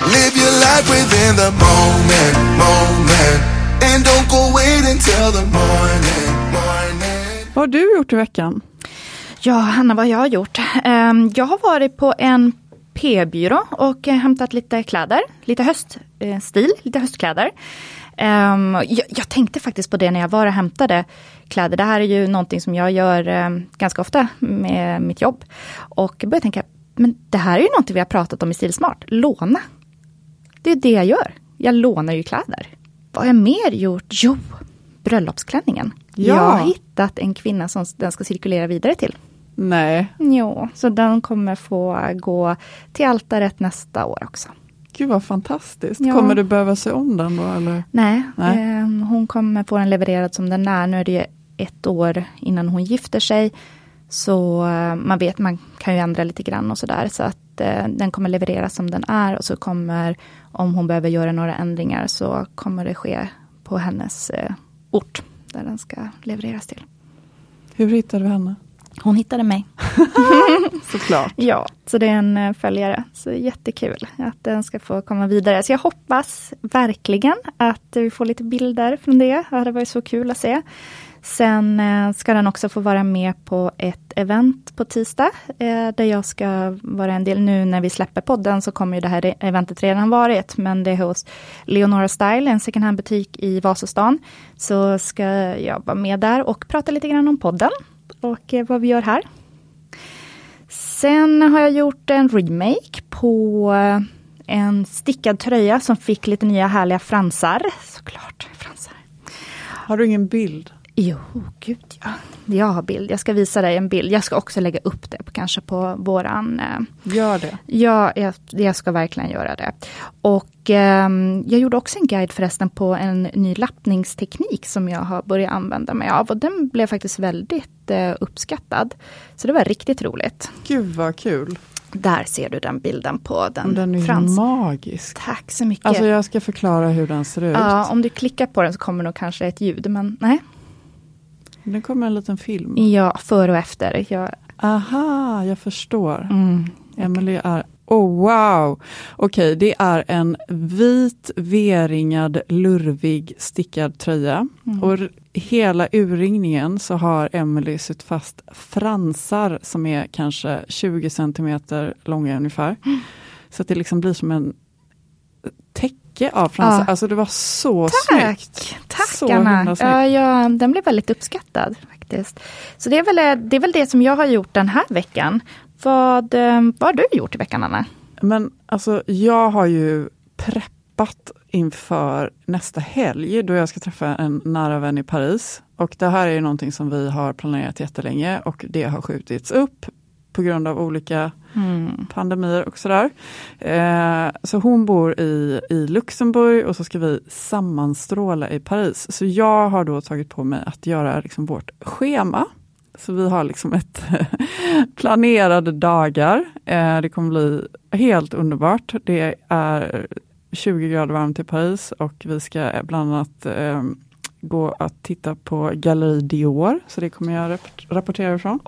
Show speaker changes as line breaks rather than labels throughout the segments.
Live your life within the moment, moment. And don't go wait until the morning, morning.
Vad har du gjort i veckan?
Ja, Hanna, vad jag har gjort? Ehm, Jag har varit på en p-byrå och eh, hämtat lite kläder, lite höststil, lite höstkläder. Ehm, Jag, tänkte faktiskt på det när jag var och hämtade kläder. Det här är ju någonting som jag gör eh, ganska ofta med mitt jobb. Och började tänka, men det här är ju någonting vi har pratat om i Stilsmart, låna. Det är det jag gör. Jag lånar ju kläder. Vad har jag mer gjort? Jo, bröllopsklänningen.
Ja.
Jag har hittat en kvinna som den ska cirkulera vidare till.
Nej,
Jo, så den kommer få gå till altaret nästa år också.
gud vad fantastiskt.
Ja.
Kommer du behöva se om den då eller?
Nej,
Nej.
ehm, hon kommer få den levererad som den är. Nu är det ju ett år innan hon gifter sig. Så eh, man vet, man kan ju ändra lite grann och sådär. Så att eh, den kommer levereras som den är. Och så kommer, om hon behöver göra några ändringar, så kommer det ske på hennes eh, ort. Där den ska levereras till.
Hur hittade du henne?
Hon hittade mig.
Såklart.
Ja, så det är en eh, följare. Så jättekul att den ska få komma vidare. Så jag hoppas verkligen att vi får lite bilder från det. Det hade varit så kul att se. Sen eh, ska den också få vara med på ett event på tisdag. Eh, där jag ska vara en del. Nu när vi släpper podden så kommer ju det här eventet redan varit. Men det är hos Leonora Style, en second hand-butik i Vasastan. Så ska jag vara med där och prata lite grann om podden. Och eh, vad vi gör här. Sen har jag gjort en remake på en stickad tröja som fick lite nya härliga fransar. Såklart, fransar.
Har du ingen bild?
Jo, gud ja. Jag har bild. Jag ska visa dig en bild. Jag ska också lägga upp det på, kanske på våran... Eh,
Gör det.
ja, jag, jag ska verkligen göra det. Och ehm, jag gjorde också en guide förresten på en ny lappningsteknik som jag har börjat använda mig av. Och den blev faktiskt väldigt eh, uppskattad. Så det var riktigt roligt.
Gud vad kul.
Där ser du den bilden på den,
Den är
frans.
magisk.
Tack så mycket.
Alltså jag ska förklara hur den ser ut.
ja, om du klickar på den så kommer nog kanske ett ljud, men nej.
Det kommer en liten film.
Ja, före och efter. Jag,
Aha, jag förstår.
mm,
Emily är, oh wow! Okej, det är en vit V-ringad lurvig stickad tröja.
Mm.
Och hela urringningen så har Emily sytt fast fransar som är kanske 20 centimeter långa ungefär.
Mm.
Så att det liksom blir som en täcke av fransar.
Ja.
Alltså det var så snyggt.
Tack
Så
Anna. Ja, ja, den blev väldigt uppskattad faktiskt. Så det är, väl, det är väl det som jag har gjort den här veckan. Vad, eh, vad har du gjort i veckan Anna?
Men alltså jag har ju preppat inför nästa helg då jag ska träffa en nära vän i Paris. Och det här är ju någonting som vi har planerat jättelänge och det har skjutits upp på grund av olika pandemier och sådär. Eh, så hon bor i, i Luxemburg och så ska vi sammanstråla i Paris. Så jag har då tagit på mig att göra liksom vårt schema. Så vi har liksom ett planerade dagar. Eh, det kommer bli helt underbart. Det är 20 grader varmt i Paris och vi ska bland annat eh, gå att titta på Galleri Dior, så det kommer jag rap rapportera ifrån.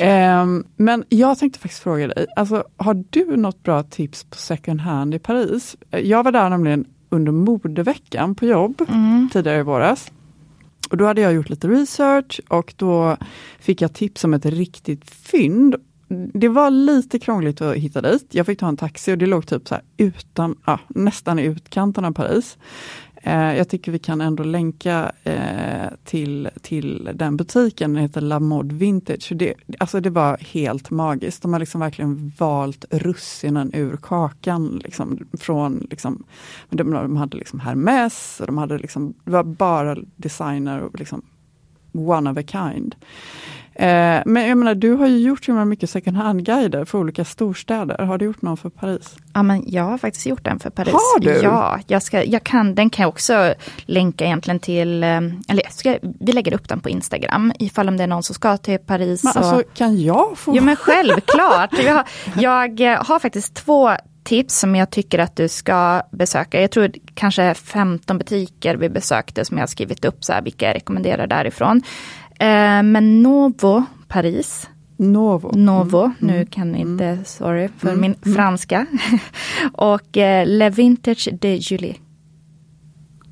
Eh, men jag tänkte faktiskt fråga dig, alltså, har du något bra tips på second hand i Paris? Jag var där nämligen under modeveckan på jobb
Mm.
tidigare i våras. Och då hade jag gjort lite research och då fick jag tips om ett riktigt fynd. Det var lite krångligt att hitta dit. Jag fick ta en taxi och det låg typ så utan, ja, nästan i utkanten av Paris. Eh, jag tycker vi kan ändå länka eh, till, till den butiken, den heter La Mode Vintage. Det, alltså det var helt magiskt. De har liksom verkligen valt russinen ur kakan. Liksom, från, liksom, de, de hade liksom Hermes, och de hade liksom, det var bara designer och liksom one of a kind. Eh, men jag menar, du har ju gjort så himla mycket second hand-guider för olika storstäder. Har du gjort någon för Paris?
Ja, men jag har faktiskt gjort den för Paris.
Har du?
Ja, jag, ska, jag kan, den kan jag också länka egentligen till, eh, eller ska, vi lägger upp den på Instagram, ifall om det är någon som ska till Paris.
Men
och,
alltså, kan jag få?
Jo men självklart. jag, har, jag eh, har faktiskt två tips som jag tycker att du ska besöka. Jag tror kanske 15 butiker vi besökte som jag har skrivit upp så här, vilka jag rekommenderar därifrån. Eh, men Novo Paris,
Novo.
Novo, nu kan inte, sorry för min franska. och eh, Le Vintage de Julie.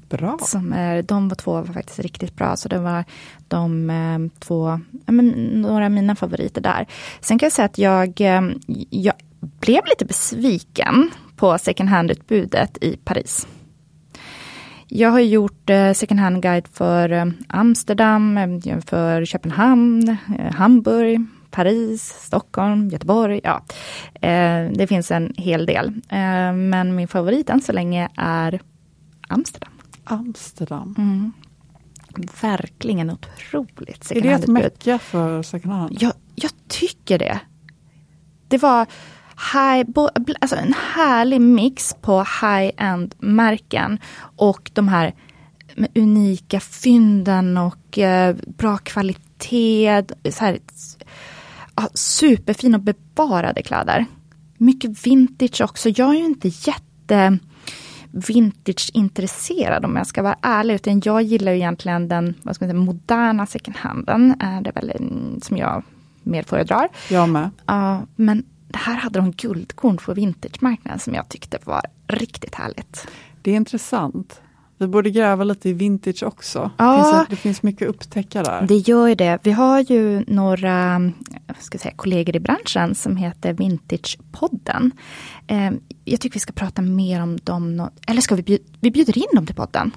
Bra.
Som är, de var två var faktiskt riktigt bra. Så det var de eh, två, ja, men, några av mina favoriter där. Sen kan jag säga att jag, eh, jag blev lite besviken på second hand-utbudet i Paris. Jag har gjort eh, second hand-guide för eh, Amsterdam, eh, för Köpenhamn, Hamburg, Paris, Stockholm, Göteborg. Ja. Det finns en hel del. Men min favorit än så länge är Amsterdam.
Amsterdam.
Mm. Verkligen otroligt
Är det ett mecka för second hand?
Jag, jag tycker det. Det var high, bo, alltså en härlig mix på high-end märken och de här unika fynden och eh, bra kvalitet. Så här, ja, superfina och bevarade kläder. Mycket vintage också. Jag är ju inte jätte vintage-intresserad om jag ska vara ärlig. Utan jag gillar ju egentligen den vad ska man säga, moderna second handen. Eh, Det är väl som jag mer föredrar.
Jag med.
Ja, men det här hade de guldkorn på vintage-marknaden som jag tyckte var riktigt härligt.
Det är intressant. Vi borde gräva lite i vintage också.
Ja.
Det, finns, det finns mycket att upptäcka där.
Det gör ju det. Vi har ju några ska säga, kollegor i branschen som heter Vintagepodden. Eh, jag tycker vi ska prata mer om dem. Eller ska vi bjuda, vi bjuder in dem till podden?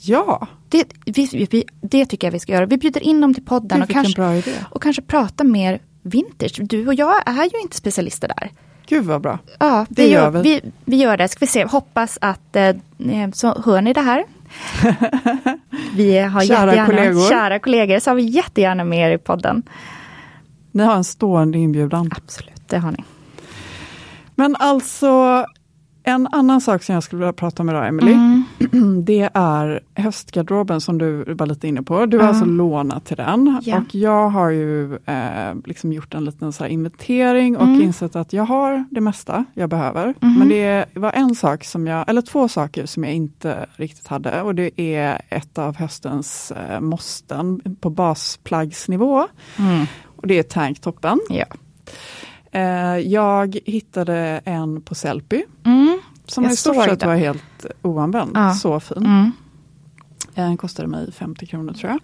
Ja,
Det, vi, vi, det tycker jag vi ska göra. Vi bjuder in dem till podden och kanske, och kanske prata mer vintage. Du och jag är ju inte specialister där.
gud vad bra.
Ja,
Det
vi
gör
gör,
vi.
vi. Vi, gör det. Ska vi se, hoppas att, eh, så hör ni det här? Vi har
Kära
jättegärna,
kollegor.
kära kollegor, så har vi jättegärna med er i podden.
Ni har en stående inbjudan.
Absolut, det har ni.
Men alltså, en annan sak som jag skulle vilja prata om idag, Emily.
Mm.
Det är höstgarderoben som du var lite inne på. Du har
Ja.
alltså lånat till den.
Ja.
Och jag har ju eh, liksom gjort en liten så inventering och
Mm.
insett att jag har det mesta jag behöver.
Mhm.
Men det var en sak som jag, eller två saker som jag inte riktigt hade. Och det är ett av höstens eh, måsten på basplaggsnivå. Och det är tanktoppen.
Ja.
Eh, jag hittade en på Sellpy
Mm.
som
Jag
i stort sett var helt oanvänd.
Ja.
Så fin.
Mm.
Den kostade mig 50 kronor tror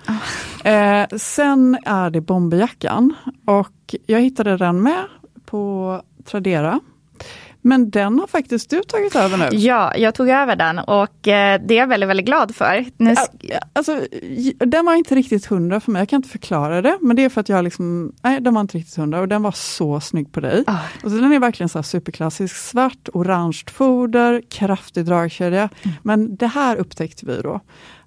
jag. Eh, sen är det bomberjackan och jag hittade den med på Tradera. Men den har faktiskt du tagit över nu.
Ja, jag tog över den och eh, det är jag väldigt, väldigt glad för. Nu
Alltså, den var inte riktigt hundra för mig, jag kan inte förklara det. Men det är för att jag liksom, nej den var inte riktigt hundra och den var så snygg på dig.
Ah.
Och så den är verkligen så superklassisk, svart, orange foder, kraftig dragkedja.
Mm.
Men det här upptäckte vi då.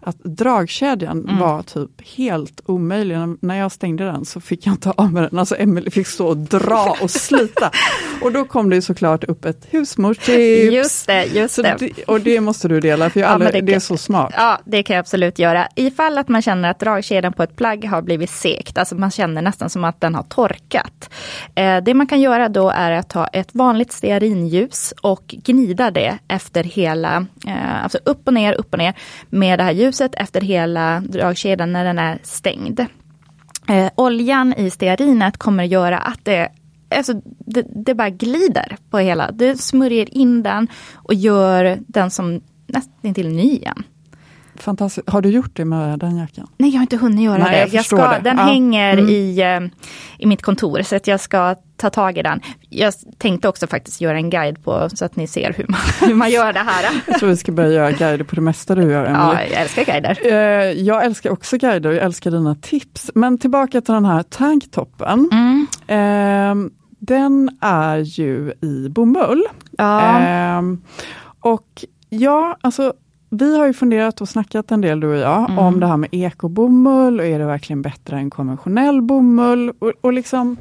Att dragkedjan
Mm.
var typ helt omöjlig. När- jag stängde den så fick jag inte av med den. Alltså Emelie fick stå och dra och slita. och då kom det såklart upp ett husmorstips.
Just det, just
Så
det.
och det måste du dela, för jag
Ja,
aldrig, det,
det
är så smart.
Ja, det kan jag absolut göra. Ifall att man känner att dragkedjan på ett plagg har blivit sekt, alltså man känner nästan som att den har torkat. Eh, det man kan göra då är att ta ett vanligt stearinljus och gnida det efter hela, eh, alltså upp och ner, upp och ner med det här ljuset efter hela dragkedjan när den är stängd. Eh, oljan i stearinet kommer att göra att det Alltså, det, det bara glider på hela. Det smörjer in den och gör den som nästan till ny igen.
Fantastiskt. Har du gjort det med den jackan?
Nej, jag har inte hunnit göra
Nej,
det.
jag
Jag ska,
det.
Den
Ja.
hänger
Mm.
i, eh, i mitt kontor, så att jag ska ta tag i den. Jag tänkte också faktiskt göra en guide på, så att ni ser hur man, hur man gör det här.
Jag tror vi ska börja göra guider på det mesta du gör, Emelie.
Ja, jag älskar guider.
Eh, Jag älskar också guider och jag älskar dina tips. Men tillbaka till den här tanktoppen.
Mm.
Eh, Den är ju i bomull.
Ja.
Eh, Och ja, alltså vi har ju funderat och snackat en del du och jag
Mm.
om det här med ekobomull och är det verkligen bättre än konventionell bomull? Och, och liksom,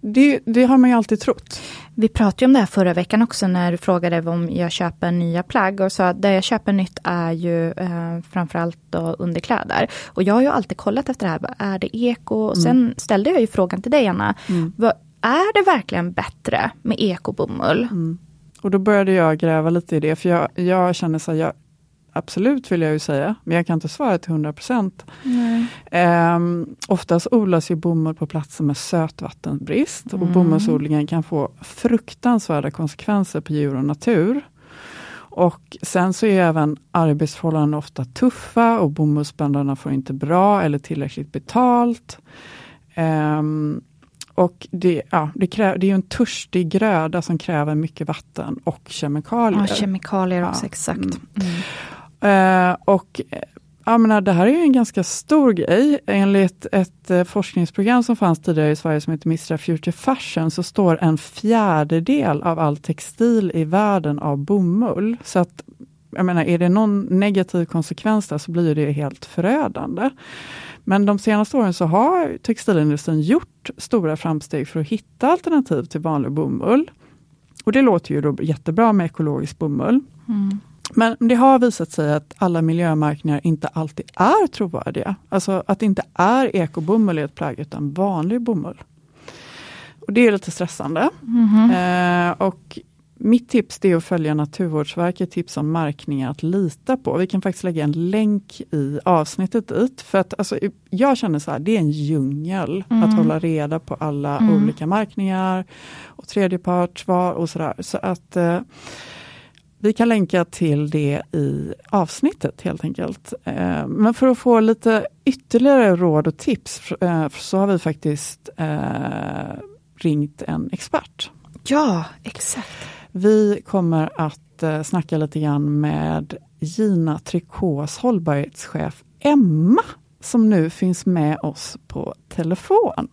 det, det har man ju alltid trott.
Vi pratade om det här förra veckan också när du frågade om jag köper nya plagg och sa att det jag köper nytt är ju eh, framförallt då underkläder. Och jag har ju alltid kollat efter det här, är det eko? Och sen ställde jag ju frågan till dig Anna, vad, är det verkligen bättre med ekobomull?
Och då började jag gräva lite i det, för jag, jag känner så här, jag, absolut vill jag ju säga, men jag kan inte svara till 100 procent. Um, oftast odlas ju bomull på platser med sötvattenbrist och bomullsodlingen kan få fruktansvärda konsekvenser på djur och natur. Och sen så är även arbetsförhållandena ofta tuffa och bomullsbönderna får inte bra eller tillräckligt betalt. Ehm, och det, ja, det, krä, det är en törstig gröda som kräver mycket vatten och kemikalier.
Ja, kemikalier också,
Ja,
exakt.
mm.
Mm.
Eh, och eh, jag menar, eh, det här är ju en ganska stor grej. Enligt ett eh, forskningsprogram som fanns tidigare i Sverige som heter Mistra Future Fashion så står en fjärdedel av all textil i världen av bomull. Så att jag menar, är det någon negativ konsekvens där så blir det helt förödande. Men de senaste åren så har textilindustrin gjort stora framsteg för att hitta alternativ till vanlig bomull. Och det låter ju då jättebra med ekologisk bomull. Mm. Men det har visat sig att alla miljömärkningar inte alltid är trovärdiga. Alltså att det inte är ekobomull i ett plagg utan vanlig bomull. Och Det är lite stressande. Eh, och mitt tips är att följa Naturvårdsverket tips om märkningar att lita på. Vi kan faktiskt lägga en länk i avsnittet dit. För att alltså, jag känner så här, det är en djungel att hålla reda på alla olika märkningar och tredjepartsvar och sådär. Så att eh, vi kan länka till det i avsnittet helt enkelt. Eh, Men för att få lite ytterligare råd och tips eh, så har vi faktiskt eh, ringt en expert.
Ja, exakt.
Vi kommer att snacka lite grann med Gina Tricôs hållbarhetschef Emma som nu finns med oss på telefon.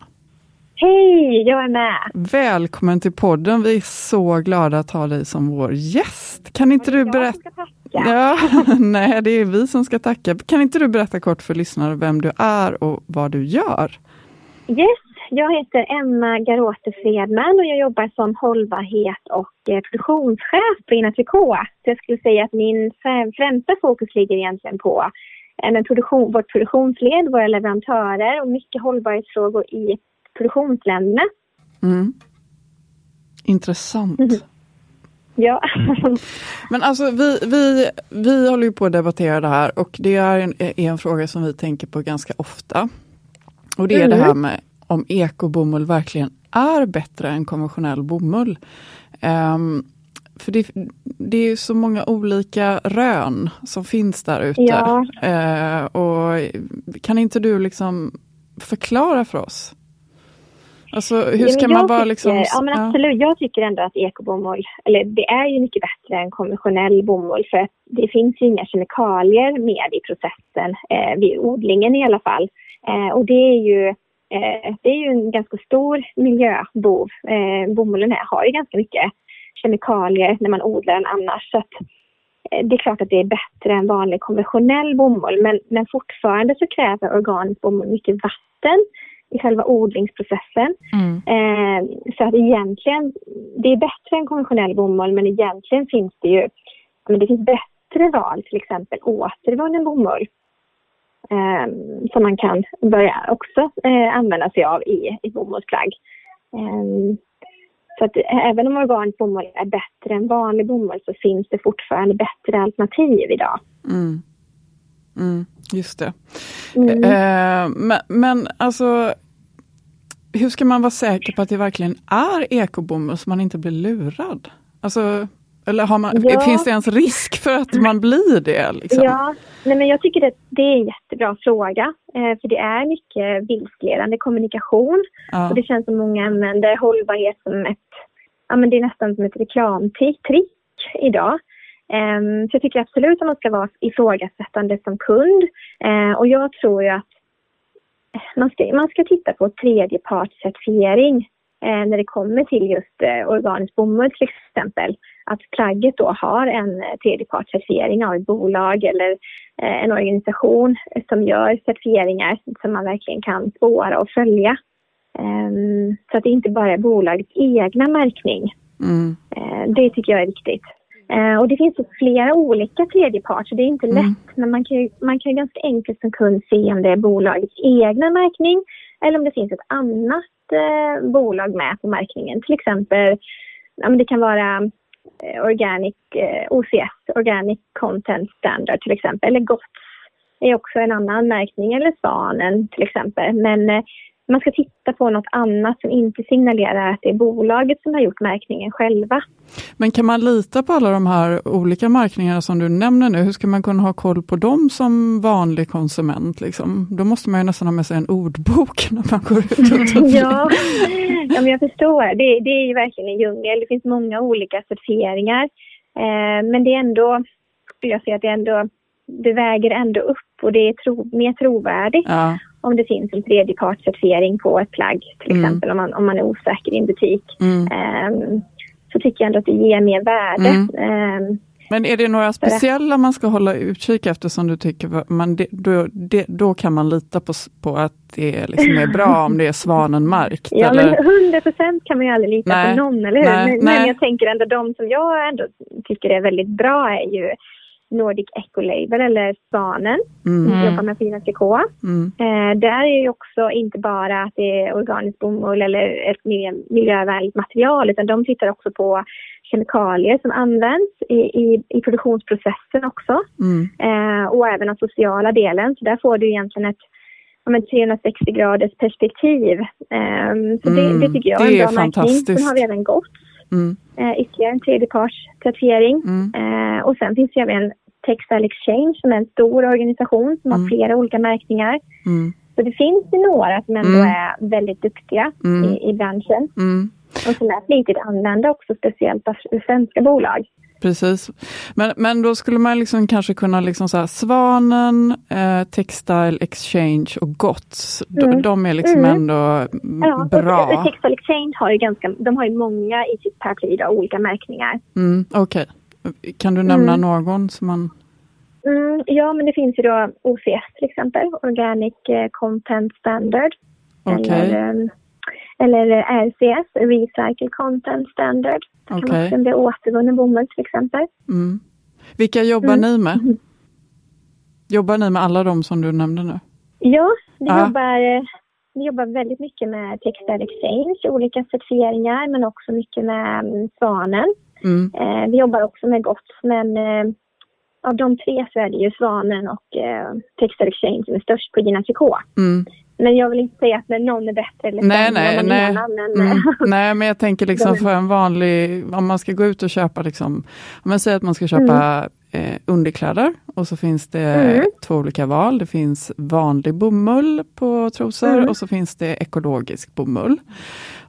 Hej, jag är med.
Välkommen till podden. Vi är så glada att ha dig som vår gäst. Kan inte du berätta? Ja, nej, det är vi som ska tacka. Kan inte du berätta kort för lyssnare vem du är och vad du gör?
Yes, jag heter Emma Garote Fredman och jag jobbar som hållbarhet och eh, produktionschef på Ina Tricot. Så jag skulle säga att min främ- främsta fokus ligger egentligen på eh, men produktion, vårt produktionsled, våra leverantörer och mycket hållbarhetsfrågor i produktionsländerna.
Mm. Intressant.
Ja.
Men alltså vi, vi, vi håller ju på att debattera det här och det är en, är en fråga som vi tänker på ganska ofta. Och det är det här med om ekobomull verkligen är bättre än konventionell bomull. Ehm, för det, det är så många olika rön som finns där ute.
Ja.
Eh, och kan inte du liksom förklara för oss? Alltså hur
Ja,
ska
men
man
tycker-
liksom...
Ja men absolut, jag tycker ändå att ekobomull, eller det är ju mycket bättre än konventionell bomull för att det finns ju inga kemikalier med i processen, eh, vid odlingen i alla fall. Eh, och det är ju eh, det är ju en ganska stor miljöbov. Eh, bomullen här har ju ganska mycket kemikalier när man odlar den annars. Så att, eh, det är klart att det är bättre än vanlig konventionell bomull men, men fortfarande så kräver organisk bomull mycket vatten i själva odlingsprocessen.
Mm.
Eh, så att egentligen, det är bättre än konventionell bomull men egentligen finns det ju men det finns bättre val, till exempel återvunnen bomull eh, som man kan börja också eh, använda sig av i, i bomullsplagg. Eh, så att även om organisk bomull är bättre än vanlig bomull så finns det fortfarande bättre alternativ idag.
Mm. Mm, just det.
Mm.
Eh, men, men alltså, hur ska man vara säker på att det verkligen är ekobomull så man inte blir lurad? Alltså, eller man,
Ja.
finns det ens risk för att man blir det? Liksom?
Ja, nej men jag tycker att det är en jättebra fråga. Eh, för det är mycket vilseledande kommunikation.
Ja.
Och det känns som många använder hållbarhet som ett, ja men det är nästan som ett reklamtrick idag. Ehm, så jag tycker absolut att man ska vara ifrågasättande som kund. Eh, och jag tror ju att man ska, man ska titta på tredjepartscertifiering eh, när det kommer till just eh, organisk bomull till exempel. Att plagget då har en eh, tredjepartscertifiering av ett bolag eller eh, en organisation som gör certifieringar som man verkligen kan spåra och följa. Ehm, så att det inte bara är bolagets egna märkning.
Mm.
Eh, Det tycker jag är viktigt. Eh, Och det finns flera olika tredjepart så det är inte
Mm.
lätt. Men man kan, man kan ganska enkelt som kund se om det är bolagets egna märkning eller om det finns ett annat eh, bolag med på märkningen. Till exempel, ja, det kan vara eh, Organic eh, OCS, Organic Content Standard till exempel. Eller GOTS är också en annan märkning, eller Svanen till exempel. Men eh, man ska titta på något annat som inte signalerar att det är bolaget som har gjort märkningen själva.
Men kan man lita på alla de här olika märkningarna som du nämner nu? Hur ska man kunna ha koll på dem som vanlig konsument? Liksom? Då måste man ju nästan ha med sig en ordbok när man går ut och
ja. ja, men jag förstår. Det, det är ju verkligen en djungel. Det finns många olika certifieringar. Eh, men det är ändå, skulle jag säga att det ändå, det väger ändå upp och det är tro, mer trovärdigt
Ja,
om det finns en tredjepartscertifiering på ett plagg, till
Mm.
exempel om man, om man är osäker i en butik.
mm.
Eh, så tycker jag ändå att det ger mer värde.
Mm.
Eh,
Men är det några speciella man ska hålla utkik efter som du tycker, man, det, då, det, då kan man lita på, på att det liksom är bra om det är svanenmärkt?
Ja,
eller?
men 100 procent kan man ju aldrig lita
Nej.
på någon, eller hur?
Nej,
men,
nej.
men jag tänker ändå de som jag ändå tycker är väldigt bra är ju Nordic Ecolabel eller Svanen,
Mm.
som jobbar med fina trikå.
Mm.
Eh, där är ju också inte bara att det är organisk bomull eller ett miljövänligt material, utan de tittar också på kemikalier som används i, i, i produktionsprocessen också.
Mm.
Eh, och även den sociala delen. Så där får du egentligen ett ja, men 360 graders perspektiv. Eh, så det,
Mm,
det tycker jag
det
är en bra märkning. Sen har vi även GOTS,
Mm.
eh, ytterligare en tredjepartscertifiering.
Mm.
Eh, och sen finns det även Textile Exchange som är en stor organisation som
Mm.
har flera olika märkningar.
Mm.
Så det finns ju några som ändå
Mm.
är väldigt duktiga
Mm.
i, i branschen
Mm.
och som är flitigt använda också, speciellt av svenska bolag.
Precis. Men, men då skulle man liksom kanske kunna, liksom så här, Svanen, eh, Textile Exchange och GOTS, de,
Mm.
de är liksom
Mm.
ändå
Ja,
bra.
Och, och Textile Exchange har ju ganska, de har ju många i sitt paraply olika märkningar.
Mm, Okej. Kan du nämna
Mm.
någon som man...
Mm, ja, men det finns ju då OCS till exempel, Organic eh, Content Standard.
Okej.
Eller, eh, eller RCS, Recycle Content Standard. Det kan
Okej.
också bli återvunnen bomull till exempel.
Mm. Vilka jobbar
Mm.
ni med? Jobbar ni med alla de som du nämnde nu?
Ja, vi,
Ja.
Jobbar, eh, vi jobbar väldigt mycket med Textile Exchange, olika certifieringar, men också mycket med mm, Svanen.
Mm.
Eh, vi jobbar också med GOTS, men eh, av de tre så är det ju Svanen och eh, Textile Exchange som är störst på Gina Tricot.
Mm.
Men jag vill inte säga att någon är bättre eller
Nej, nej,
än
nej.
annan. Men,
Mm. Nej, men jag tänker liksom för en vanlig, om man ska gå ut och köpa, liksom, om man säger att man ska köpa eh, underkläder och så finns det
Mm.
två olika val. Det finns vanlig bomull på trosor
Mm.
och så finns det ekologisk bomull.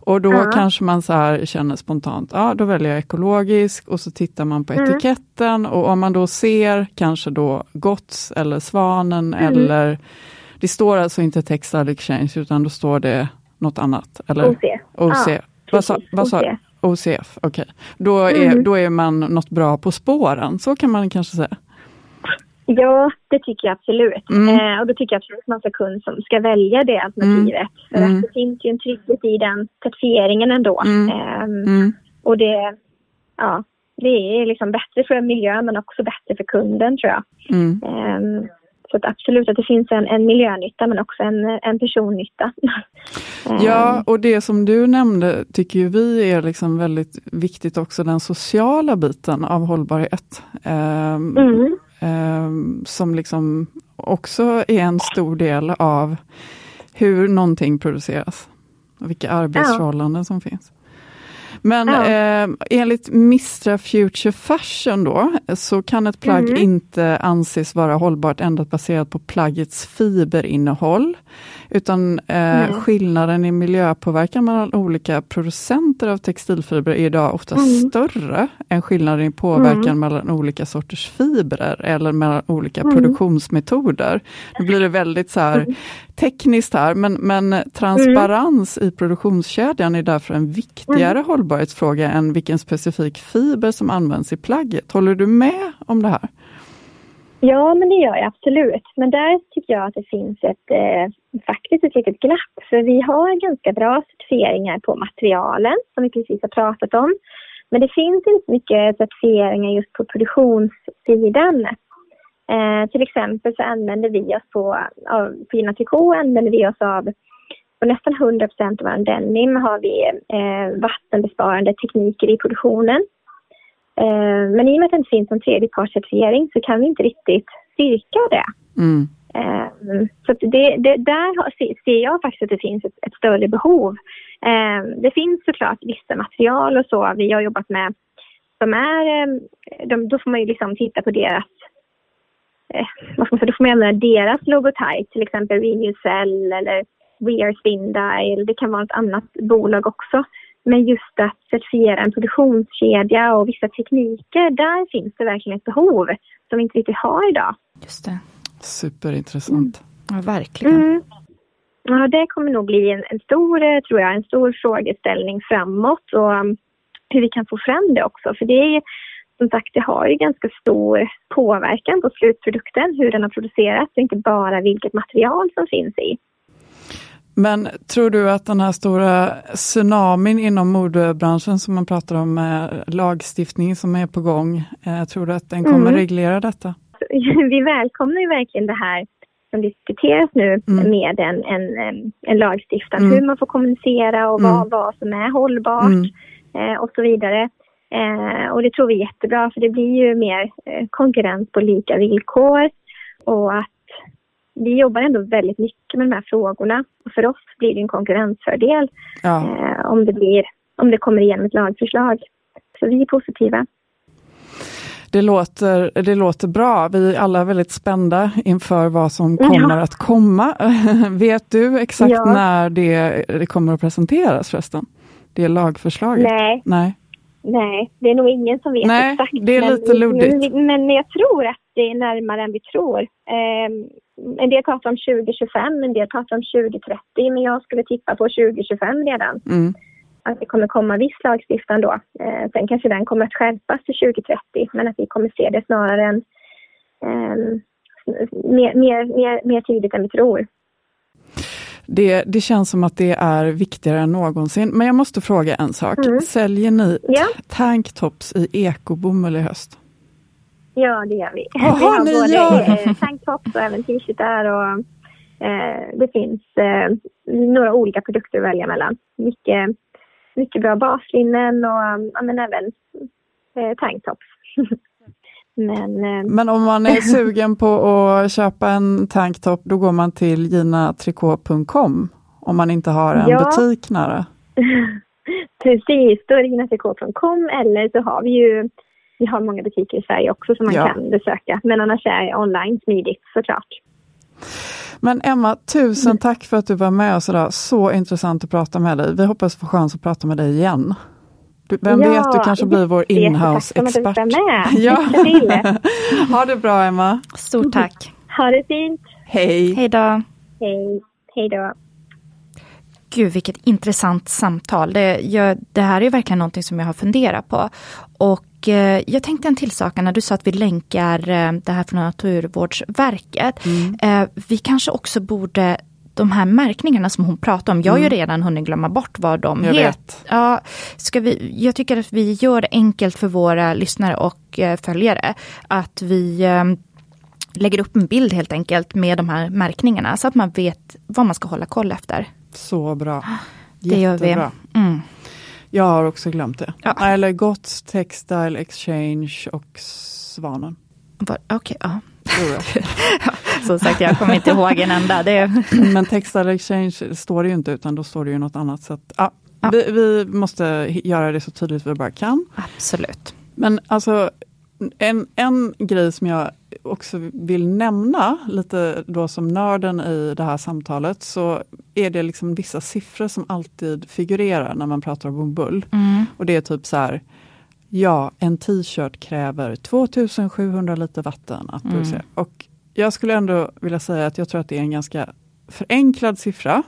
Och då
Ja.
kanske man så här känner spontant, ja då väljer jag ekologisk och så tittar man på
Mm.
etiketten och om man då ser kanske då GOTS eller Svanen
Mm.
eller det står alltså inte Textile Exchange utan då står det något annat. Eller?
OC.
OC.
Ja,
vad, sa, vad, sa,
OC.
OCF, okej. Då, är,
Mm.
då är man något bra på spåren, så kan man kanske säga.
Ja, det tycker jag absolut.
Mm.
Eh, och då tycker jag absolut att man ska kunna som ska välja det alternativet. För
Mm.
att det finns ju en trygghet i den certifieringen ändå.
Mm. Mm.
och det, ja, det är liksom bättre för miljön men också bättre för kunden tror jag.
Mm.
Ehm, så att absolut att det finns en, en miljönytta men också en, en personnytta. Ehm,
Ja, och det som du nämnde tycker ju vi är liksom väldigt viktigt också, den sociala biten av hållbarhet. Ehm,
Mm.
Ehm, som liksom också är en stor del av hur någonting produceras. Och vilka arbetsförhållanden som finns. Men
Ja.
eh, enligt Mistra Future Fashion då, så kan ett plagg
Mm.
inte anses vara hållbart endast baserat på plaggets fiberinnehåll. Utan eh,
Nej.
skillnaden i miljöpåverkan mellan olika producenter av textilfibrer är idag ofta
Mm.
större än skillnaden i påverkan mellan olika sorters fibrer eller mellan olika produktionsmetoder. Nu blir det väldigt så här tekniskt här, men, men transparens i produktionskedjan är därför en viktigare hållbarhetsfråga än vilken specifik fiber som används i plagget. Håller du med om det här?
Ja, men det gör jag absolut. Men där tycker jag att det finns ett, eh, faktiskt ett litet glapp. För vi har ganska bra certifieringar på materialen, som vi precis har pratat om. Men det finns inte mycket certifieringar just på produktionssidan. Eh, till exempel så använder vi oss på, av, på Gina Tricot använder vi oss av på nästan 100 av vår denim har vi eh, vattenbesparande tekniker i produktionen. Eh, men i och med att det inte finns någon tredjepartscertifiering så kan vi inte riktigt styrka det.
Mm.
Eh, så det, det, där ser jag faktiskt att det finns ett, ett större behov. Eh, det finns såklart vissa material och så vi har jobbat med som är, de, då får man ju liksom titta på deras vad ska man säga, då får man använda deras logotyp, till exempel Renewcell eller We Are Spindile, det kan vara ett annat bolag också. Men just att certifiera en produktionskedja och vissa tekniker, där finns det verkligen ett behov som vi inte riktigt har idag.
Just det.
Superintressant.
Ja, verkligen.
Mm. Ja, det kommer nog bli en, en stor, eh, tror jag, en stor frågeställning framåt och um, hur vi kan få fram det också. För det är som sagt, det har ju ganska stor påverkan på slutprodukten, hur den har producerats, och inte bara vilket material som finns i.
Men tror du att den här stora tsunamin inom modebranschen som man pratar om, med lagstiftning som är på gång, eh, tror du att den kommer
Mm.
reglera detta?
vi välkomnar ju verkligen det här som diskuteras nu
Mm.
med en, en, en, lagstiftare.
Mm.
Hur man får kommunicera och vad,
Mm.
vad som är hållbart
Mm.
eh, och så vidare. Eh, och det tror vi är jättebra för det blir ju mer eh, konkurrens på lika villkor och att vi jobbar ändå väldigt mycket med de här frågorna. Och för oss blir det en konkurrensfördel
Ja.
eh, om, det blir, om det kommer igenom ett lagförslag. Så vi är positiva.
Det låter, det låter bra. Vi är alla väldigt spända inför vad som
Ja.
kommer att komma. Vet du exakt
Ja.
när det, det kommer att presenteras förresten? Det lagförslaget?
Nej,
Nej.
Nej, det är nog ingen som vet
Nej,
exakt.
det är
men,
lite luddigt.
Men, men jag tror att det är närmare än vi tror. Eh, en del pratar om 2025, en del pratar om 2030, men jag skulle tippa på 2025 redan.
Mm.
Att det kommer komma viss lagstiftning då. Eh, sen kanske den kommer att skärpas till 2030, men att vi kommer se det snarare än eh, mer, mer, mer, mer tidigt än vi tror.
Det, det känns som att det är viktigare än någonsin. Men jag måste fråga en sak.
Mm.
Säljer ni
Ja.
tanktops i ekobomull i höst?
Ja, det gör vi.
Jaha,
vi har både
gör.
eh, tanktops och även t-shirtar och eh, det finns eh, några olika produkter att välja mellan. Mycket, mycket bra baslinnen och ja, men även eh, tanktops. men eh,
Men om man är sugen på att köpa en tanktop, då går man till ginatricot.com om man inte har en
Ja.
butik nära.
precis, då är det gynatrik.com eller så har vi ju vi har många butiker i Sverige också som man
Ja.
kan besöka. Men annars är online smidigt såklart.
Men Emma, tusen tack för att du var med oss idag. Så intressant att prata med dig. Vi hoppas få chans att prata med dig igen. Du, vem
Ja,
vet, du kanske blir vår
jättetacksam att du
inhouse-expert. Ja. Ha det bra Emma.
Stort tack.
Ha det fint.
Hej.
Hej då.
Hej. Hej då.
Gud, vilket intressant samtal. Det, jag, det här är verkligen någonting som jag har funderat på. Och eh, jag tänkte en till sak, när du sa att vi länkar eh, det här från Naturvårdsverket. Eh, vi kanske också borde de här märkningarna som hon pratar om, jag har ju redan hunnit glömma bort vad de
Jag
heter.
vet.
Ja, ska vi, jag tycker att vi gör det enkelt för våra lyssnare och följare. Att vi lägger upp en bild helt enkelt med de här märkningarna så att man vet vad man ska hålla koll efter.
Så bra.
Det gör vi.
Jättebra.
Mm.
Jag har också glömt det.
Ja.
Eller Gotts Textile Exchange och Svanen.
Okej, ja.
tror jag.
Som sagt, jag kommer inte ihåg en enda. Det,
Men Textile Exchange står det ju inte utan då står det ju något annat. Så att, ja,
Ja.
Vi, vi måste göra det så tydligt vi bara kan.
absolut.
Men alltså en, en grej som jag också vill nämna lite då som nörden i det här samtalet så är det liksom vissa siffror som alltid figurerar när man pratar om bomull.
Mm.
Och det är typ så här Ja, en t-shirt kräver 2700 liter vatten att producera. Och jag skulle ändå vilja säga att jag tror att det är en ganska förenklad siffra.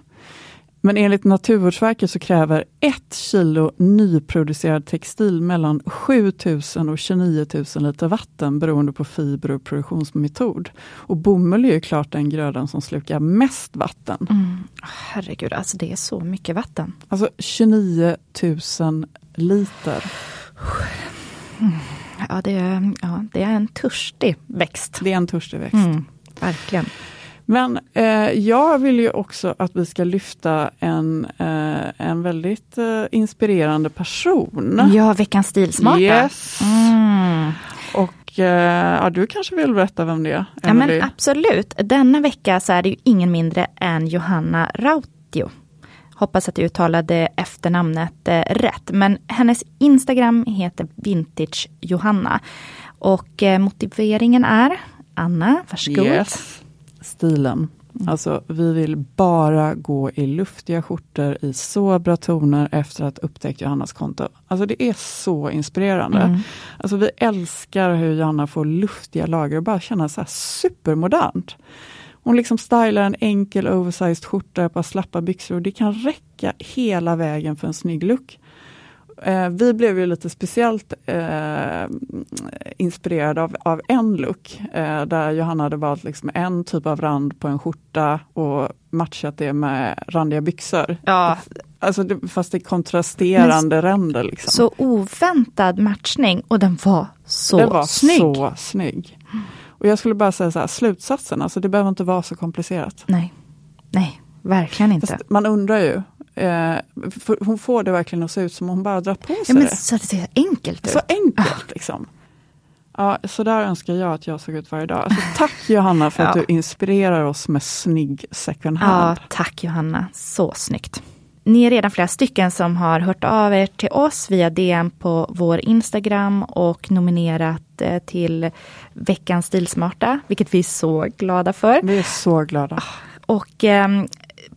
Men enligt Naturvårdsverket så kräver ett kilo nyproducerad textil mellan 7000 och 29 000 liter vatten beroende på fiber och produktionsmetod. Och bomull är ju klart den grödan som slukar mest vatten.
Mm. Herregud, alltså det är så mycket vatten.
Alltså 29 000 liter.
Ja, det är, ja, det är en törstig växt.
Det är en törstig växt.
Mm, verkligen.
Men eh, jag vill ju också att vi ska lyfta en, eh, en väldigt eh, inspirerande person.
Ja, veckans stilsmarta.
Yes.
Mm.
Och eh, ja, du kanske vill berätta vem det är?
Ja, men absolut. Denna vecka så är det ju ingen mindre än Johanna Rautio. Hoppas att jag uttalade efternamnet eh, rätt. Men hennes Instagram heter Vintage Johanna. Och eh, motiveringen är, Anna, varsågod.
Yes. Stilen. Alltså, vi vill bara gå i luftiga skjortor i sobra toner efter att upptäckt Johannas konto. Alltså det är så inspirerande.
Mm.
Alltså vi älskar hur Johanna får luftiga lager och bara känna så här supermodernt. Hon liksom stylar en enkel oversized skjorta, ett par slappa byxor och det kan räcka hela vägen för en snygg look. Eh, vi blev ju lite speciellt eh, inspirerade av, av en look eh, där Johanna hade valt liksom en typ av rand på en skjorta och matchat det med randiga byxor.
Ja,
Alltså fast är kontrasterande ränder. Liksom.
så oväntad matchning och den var så
Den var
snygg.
så snygg. Och jag skulle bara säga så här, slutsatsen, alltså det behöver inte vara så komplicerat.
Nej, nej, verkligen inte.
Fast man undrar ju, eh, hon får det verkligen att se ut som om hon bara drar på sig
Ja, men
det.
så att det ser enkelt ut.
Så enkelt liksom. Ja, så där önskar jag att jag såg ut varje dag. Alltså, tack Johanna för att
Ja.
du inspirerar oss med snygg second
Ja,
hand.
tack Johanna. Så snyggt. Ni är redan flera stycken som har hört av er till oss via DM på vår Instagram och nominerat eh, till veckans stilsmarta, vilket vi är så glada för.
Vi är så glada.
Och ehm,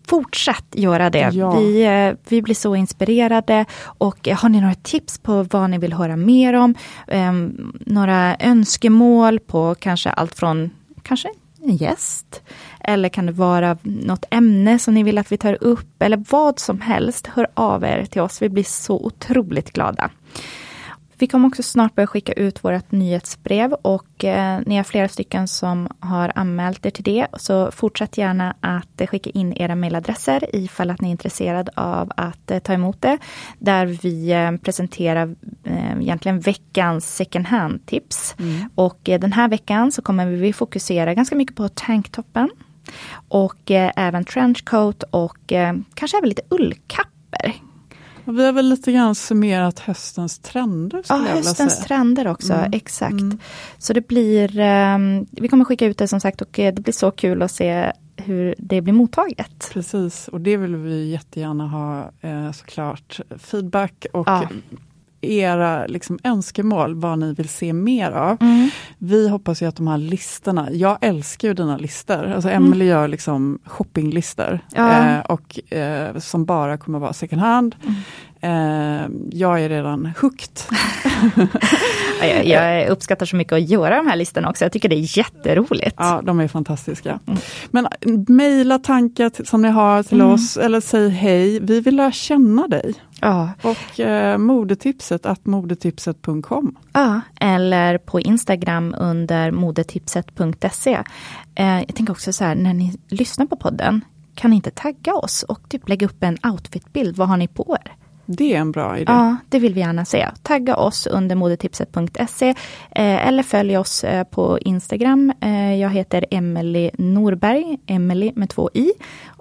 fortsätt göra det.
Ja.
Vi, eh, vi blir så inspirerade. Och eh, har ni några tips på vad ni vill höra mer om? Ehm, några önskemål på kanske allt från kanske en gäst? Eller kan det vara något ämne som ni vill att vi tar upp? Eller vad som helst. Hör av er till oss. Vi blir så otroligt glada. Vi kommer också snart börja skicka ut vårt nyhetsbrev och eh, ni är flera stycken som har anmält er till det. Så fortsätt gärna att eh, skicka in era mejladresser ifall att ni är intresserade av att eh, ta emot det. Där vi eh, presenterar eh, egentligen veckans second hand-tips. Och eh, den här veckan så kommer vi fokusera ganska mycket på tanktoppen. Och eh, även trenchcoat och kanske även lite ullkapper.
Vi har väl lite grann summerat höstens trender.
Ja, höstens
säga.
trender också,
Mm.
exakt.
Mm.
Så det blir, ehm, vi kommer skicka ut det som sagt och eh, det blir så kul att se hur det blir mottaget.
Precis, och det vill vi jättegärna ha eh, såklart. Feedback och
Ja.
Era liksom, önskemål, vad ni vill se mer av.
Mm.
Vi hoppas ju att de här listorna, jag älskar ju dina listor. Alltså
Mm.
Emily gör liksom shoppinglistor
Ja.
eh, och, eh, som bara kommer vara second hand.
Mm.
Eh, jag är redan hooked.
Ja, jag, jag uppskattar så mycket att göra de här listorna också. Jag tycker det är jätteroligt.
Ja, de är fantastiska. Men mejla tankar som ni har till
Mm.
oss eller säg hej. Vi vill lära känna dig.
Ja.
Och eh, modetipset att modetipset.com.
Ja, eller på Instagram under modetipset.se. Eh, jag tänker också så här, när ni lyssnar på podden, kan ni inte tagga oss och typ lägga upp en outfitbild? Vad har ni på er?
Det är en bra idé.
Ja, det vill vi gärna se. Tagga oss under modetipset.se eh, eller följ oss eh, på Instagram. Eh, jag heter Emily Norberg, Emily med två i.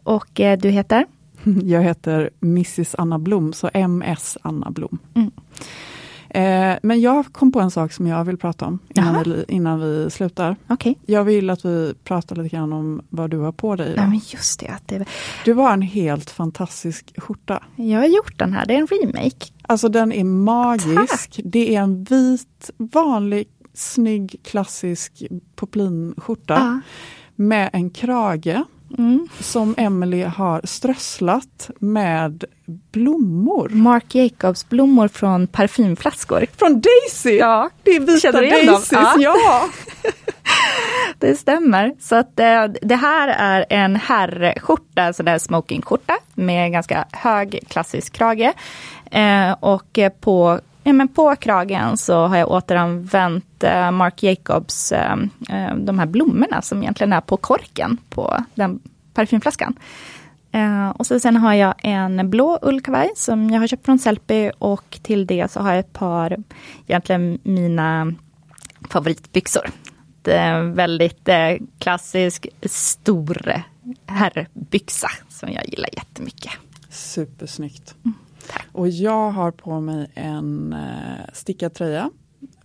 Och du heter?
Jag heter Mrs Anna Blom, så MS Anna Blom.
Mm.
Eh, men jag kom på en sak som jag vill prata om innan, vi, innan vi slutar.
Okej.
Jag vill att vi pratar lite grann om vad du har på dig idag.
men just det, det.
Du har en helt fantastisk skjorta.
Jag har gjort den här, det är en remake.
Alltså den är magisk. Det är en vit, vanlig, snygg, klassisk poplinskjorta
Ja.
med en krage
Mm.
som Emily har strösslat med blommor.
Marc Jacobs blommor från parfymflaskor.
Från Daisy!
Ja,
Det är vita? Daisys,
Ja.
ja!
det stämmer. Så att eh, det här är en herrskjorta, sån där smokingskjorta med ganska hög klassisk krage. Eh, och på, ja, men på kragen så har jag återanvänt eh, Marc Jacobs, eh, eh, de här blommorna som egentligen är på korken på den parfymflaskan. Och så sen har jag en blå ullkavaj som jag har köpt från Sellpy och till det så har jag ett par, egentligen mina favoritbyxor. Det är en väldigt klassisk stor herrbyxa som jag gillar jättemycket.
Supersnyggt.
Mm.
Och jag har på mig en eh, stickad tröja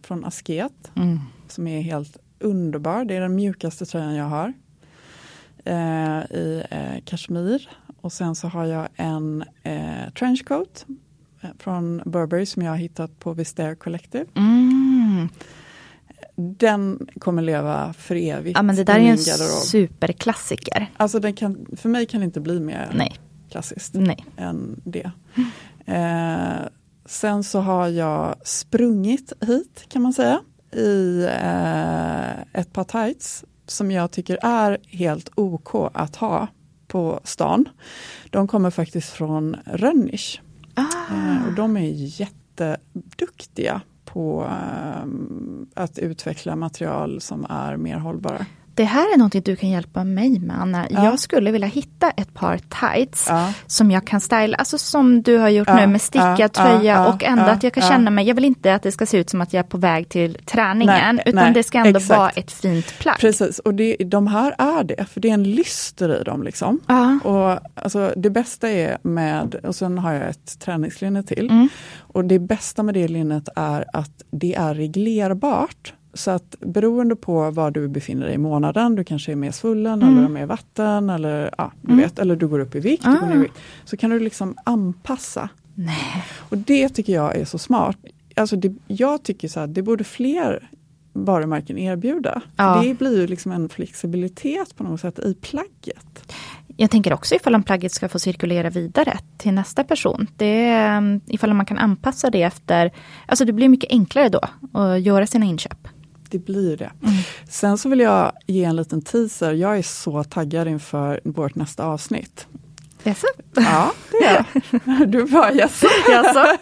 från Asket.
Mm.
Som är helt underbar. Det är den mjukaste tröjan jag har. Eh, I eh, kashmir. Och sen så har jag en eh, trenchcoat eh, från Burberry som jag har hittat på Vistair Collective.
Mm.
Den kommer leva för evigt
Ja men det där är
min
en
garderob.
superklassiker.
Alltså den kan, för mig kan det inte bli mer
Nej,
klassiskt
nej.
än det. Eh, sen så har jag sprungit hit kan man säga i eh, ett par tights som jag tycker är helt OK att ha på stan. De kommer faktiskt från Rönnisch. Eh, och de är jätteduktiga på eh, att utveckla material som är mer hållbara.
Det här är något du kan hjälpa mig med Anna.
Ja.
Jag skulle vilja hitta ett par tights
Ja.
som jag kan styla, alltså som du har gjort
Ja,
nu med stickad
ja,
tröja
ja,
och ändå att jag kan känna mig, jag vill inte att det ska se ut som att jag är på väg till träningen
Nej,
utan
nej,
det ska ändå
exakt.
vara ett fint plagg.
Precis, och det, de här är det, för det är en lyster i dem. Liksom. Och, alltså, det bästa är med, och sen har jag ett träningslinne till.
Mm.
Och det bästa med det linnet är att det är reglerbart. Så att beroende på var du befinner dig i månaden, du kanske är mer svullen
Mm.
eller mer vatten eller, ja, du vet, eller du går upp i vikt, ner i
Ah.
vikt, så kan du liksom anpassa.
Nej.
Och det tycker jag är så smart. Alltså det, jag tycker så här, det borde fler varumärken erbjuda.
Ja.
Det blir ju liksom en flexibilitet på något sätt i plagget.
Jag tänker också ifall om plagget ska få cirkulera vidare till nästa person. Det är, um, ifall man kan anpassa det efter, alltså det blir mycket enklare då att göra sina inköp.
Det blir det. Sen så vill jag ge en liten teaser. Jag är så taggad inför vårt nästa avsnitt.
Jaså?
Ja, det är jag. Du bara yes.
Jaså?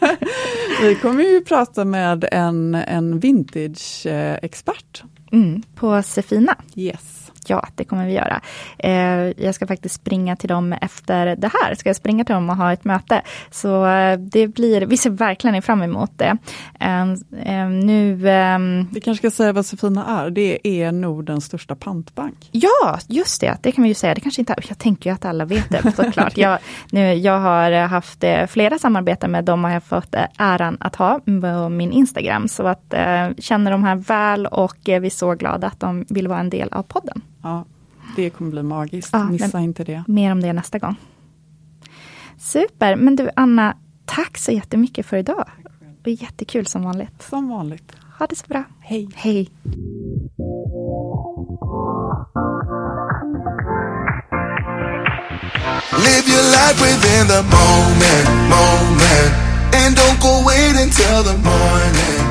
Vi kommer ju prata med en, en vintage-expert.
Mm, på Sefina.
Yes.
Ja, det kommer vi göra. Eh, jag ska faktiskt springa till dem efter det här. Ska jag springa till dem och ha ett möte. Så eh, det blir, vi ser verkligen fram emot det. Eh, eh, nu, ehm,
Vi kanske ska säga vad Sofina är. Det är Nordens största pantbank.
ja, just det, det kan vi ju säga. Det kanske inte, jag tänker ju att alla vet det såklart. jag, nu, jag har haft eh, flera samarbeten med dem och jag har fått äran att ha på min Instagram. Så att eh, känner de här väl och vi är så glada att de vill vara en del av podden.
Ja, det kommer bli magiskt.
Ja,
Missa
men-
inte det.
Mer om det nästa gång. Super, men du Anna, tack så jättemycket för idag. Och jättekul som vanligt.
Som vanligt.
Ha det så bra.
Hej.
Hej.
Live your life within the moment, moment. And don't go wait until the morning, morning.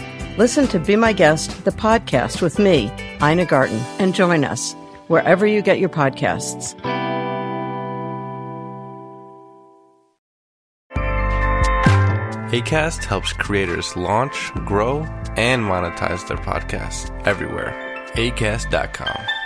Listen to Be My Guest, the podcast with me, Ina Garten, and join us wherever you get your podcasts.
ACAST helps creators launch, grow, and monetize their podcasts everywhere. ACAST.com.